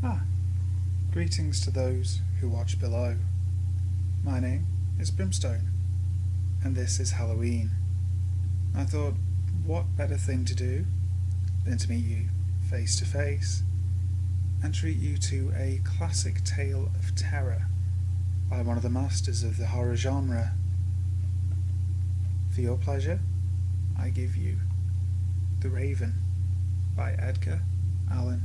Ah, greetings to those who watch below. My name is Brimstone, and this is Halloween. I thought, what better thing to do than to meet you face to face and treat you to a classic tale of terror by one of the masters of the horror genre. For your pleasure, I give you The Raven by Edgar Allan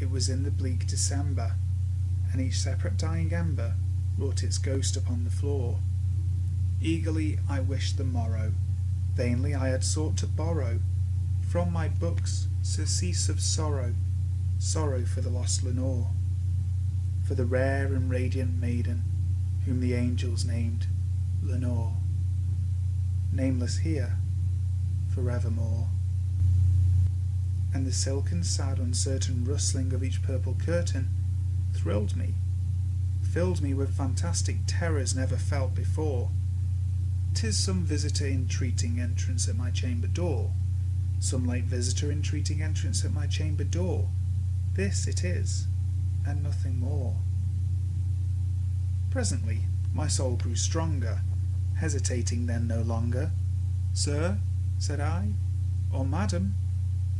it was in the bleak December, and each separate dying ember wrought its ghost upon the floor. Eagerly I wished the morrow, vainly I had sought to borrow from my books surcease of sorrow, sorrow for the lost Lenore, for the rare and radiant maiden whom the angels named Lenore, nameless here forevermore. And the silken, sad, uncertain rustling of each purple curtain thrilled me, filled me with fantastic terrors never felt before. 'Tis some visitor entreating entrance at my chamber door, some late visitor entreating entrance at my chamber door. This it is, and nothing more. Presently my soul grew stronger, hesitating then no longer. Sir, said I, or madam,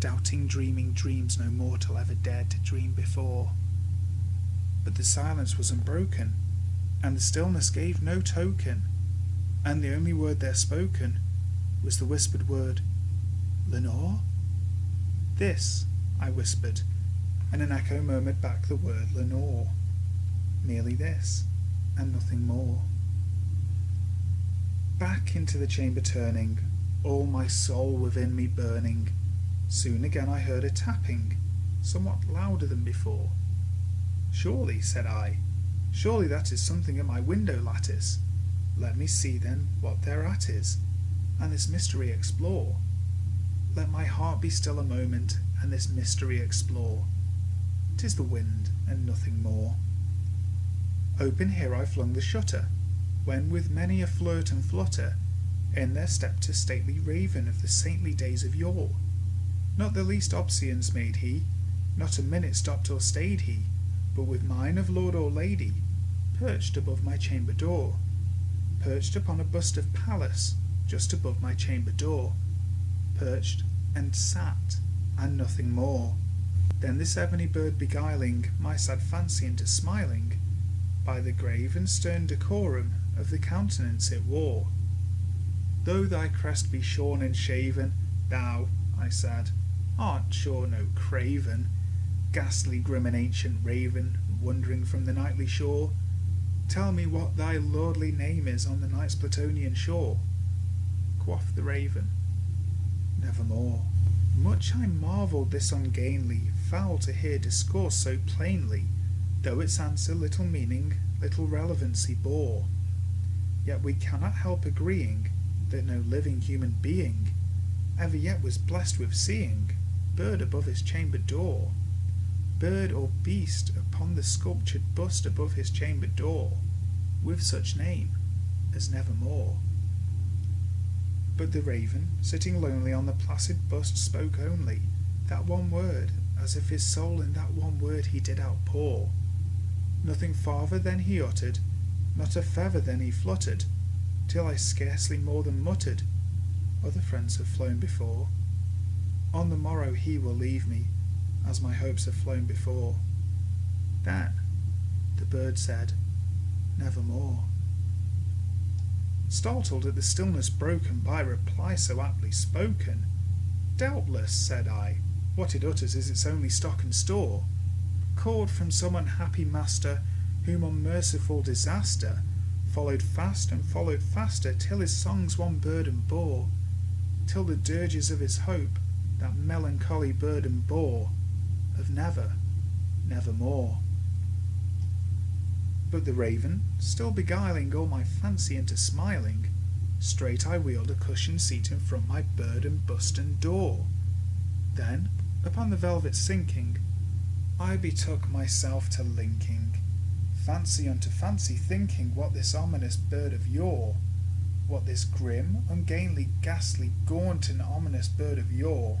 doubting, dreaming dreams no mortal ever dared to dream before. But the silence was unbroken, and the stillness gave no token, and the only word there spoken was the whispered word, Lenore? This, I whispered, and an echo murmured back the word Lenore. Merely this, and nothing more. Back into the chamber turning, all my soul within me burning, soon again I heard a tapping, somewhat louder than before. Surely, said I, surely that is something at my window lattice. Let me see then what thereat is, and this mystery explore. Let my heart be still a moment, and this mystery explore. 'Tis the wind, and nothing more. Open here I flung the shutter, when with many a flirt and flutter, in there stepped a stately raven of the saintly days of yore. Not the least obeisance made he, not a minute stopped or stayed he, but with mine of lord or lady, perched above my chamber door, perched upon a bust of Pallas, just above my chamber door, perched and sat, and nothing more. Then this ebony bird beguiling my sad fancy into smiling, by the grave and stern decorum of the countenance it wore. Though thy crest be shorn and shaven, thou, I said, art sure no craven, ghastly grim and ancient raven, wandering from the nightly shore. Tell me what thy lordly name is on the night's Plutonian shore. Quoth the raven, Nevermore. Much I marvelled this ungainly fowl to hear discourse so plainly, though its answer little meaning, little relevancy bore. Yet we cannot help agreeing that no living human being ever yet was blessed with seeing bird above his chamber door, bird or beast upon the sculptured bust above his chamber door, with such name as nevermore. But the raven, sitting lonely on the placid bust, spoke only that one word, as if his soul in that one word he did outpour. Nothing farther than he uttered, not a feather than he fluttered, till I scarcely more than muttered, Other friends have flown before. On the morrow he will leave me, as my hopes have flown before. That, the bird said, Nevermore. Startled at the stillness broken by reply so aptly spoken, Doubtless, said I, what it utters is its only stock and store, caught from some unhappy master, whom unmerciful disaster followed fast and followed faster, till his songs one burden bore, till the dirges of his hope that melancholy burden bore, of never, nevermore. But the raven, still beguiling all my fancy into smiling, straight I wheeled a cushioned seat in front my burden and door. Then, upon the velvet sinking, I betook myself to linking, fancy unto fancy thinking what this ominous bird of yore, what this grim, ungainly, ghastly, gaunt and ominous bird of yore,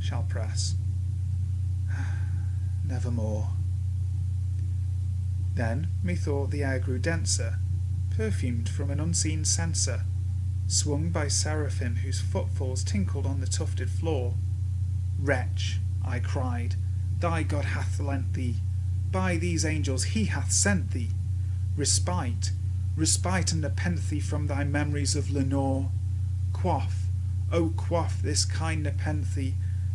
shall press nevermore. Then, methought, the air grew denser, perfumed from an unseen censer, swung by seraphim whose footfalls tinkled on the tufted floor. Wretch, I cried, thy God hath lent thee, by these angels he hath sent thee, respite, respite and nepenthe from thy memories of Lenore. Quaff, O quaff this kind nepenthe,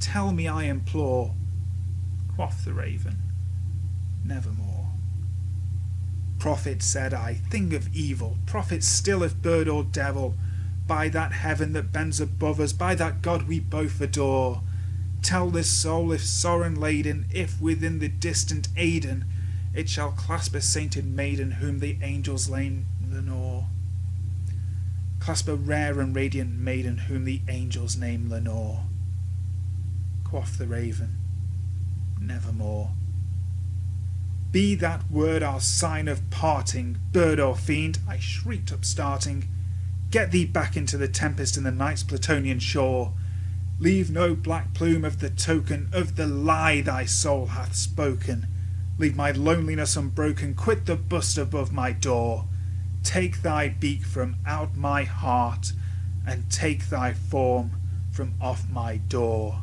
tell me I implore. Quoth the raven, nevermore. Prophet, said I, thing of evil, prophet still if bird or devil, by that heaven that bends above us, by that God we both adore. Tell this soul if sorrow laden, if within the distant Aidenn, it shall clasp a sainted maiden whom the angels lay Lenore. Clasp a rare and radiant maiden whom the angels name Lenore. Quoth the raven, nevermore. Be that word our sign of parting, bird or fiend, I shrieked upstarting. Get thee back into the tempest in the night's Plutonian shore. Leave no black plume of the token of the lie thy soul hath spoken. Leave my loneliness unbroken, quit the bust above my door. Take thy beak from out my heart, and take thy form from off my door.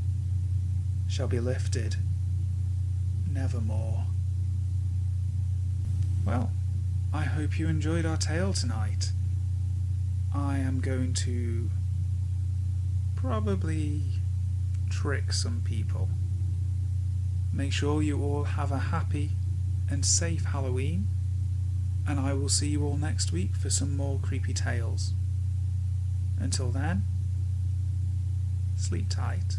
shall be lifted nevermore. Well, I hope you enjoyed our tale tonight. I am going to probably trick some people. Make sure you all have a happy and safe Halloween, and I will see you all next week for some more creepy tales. Until then, sleep tight.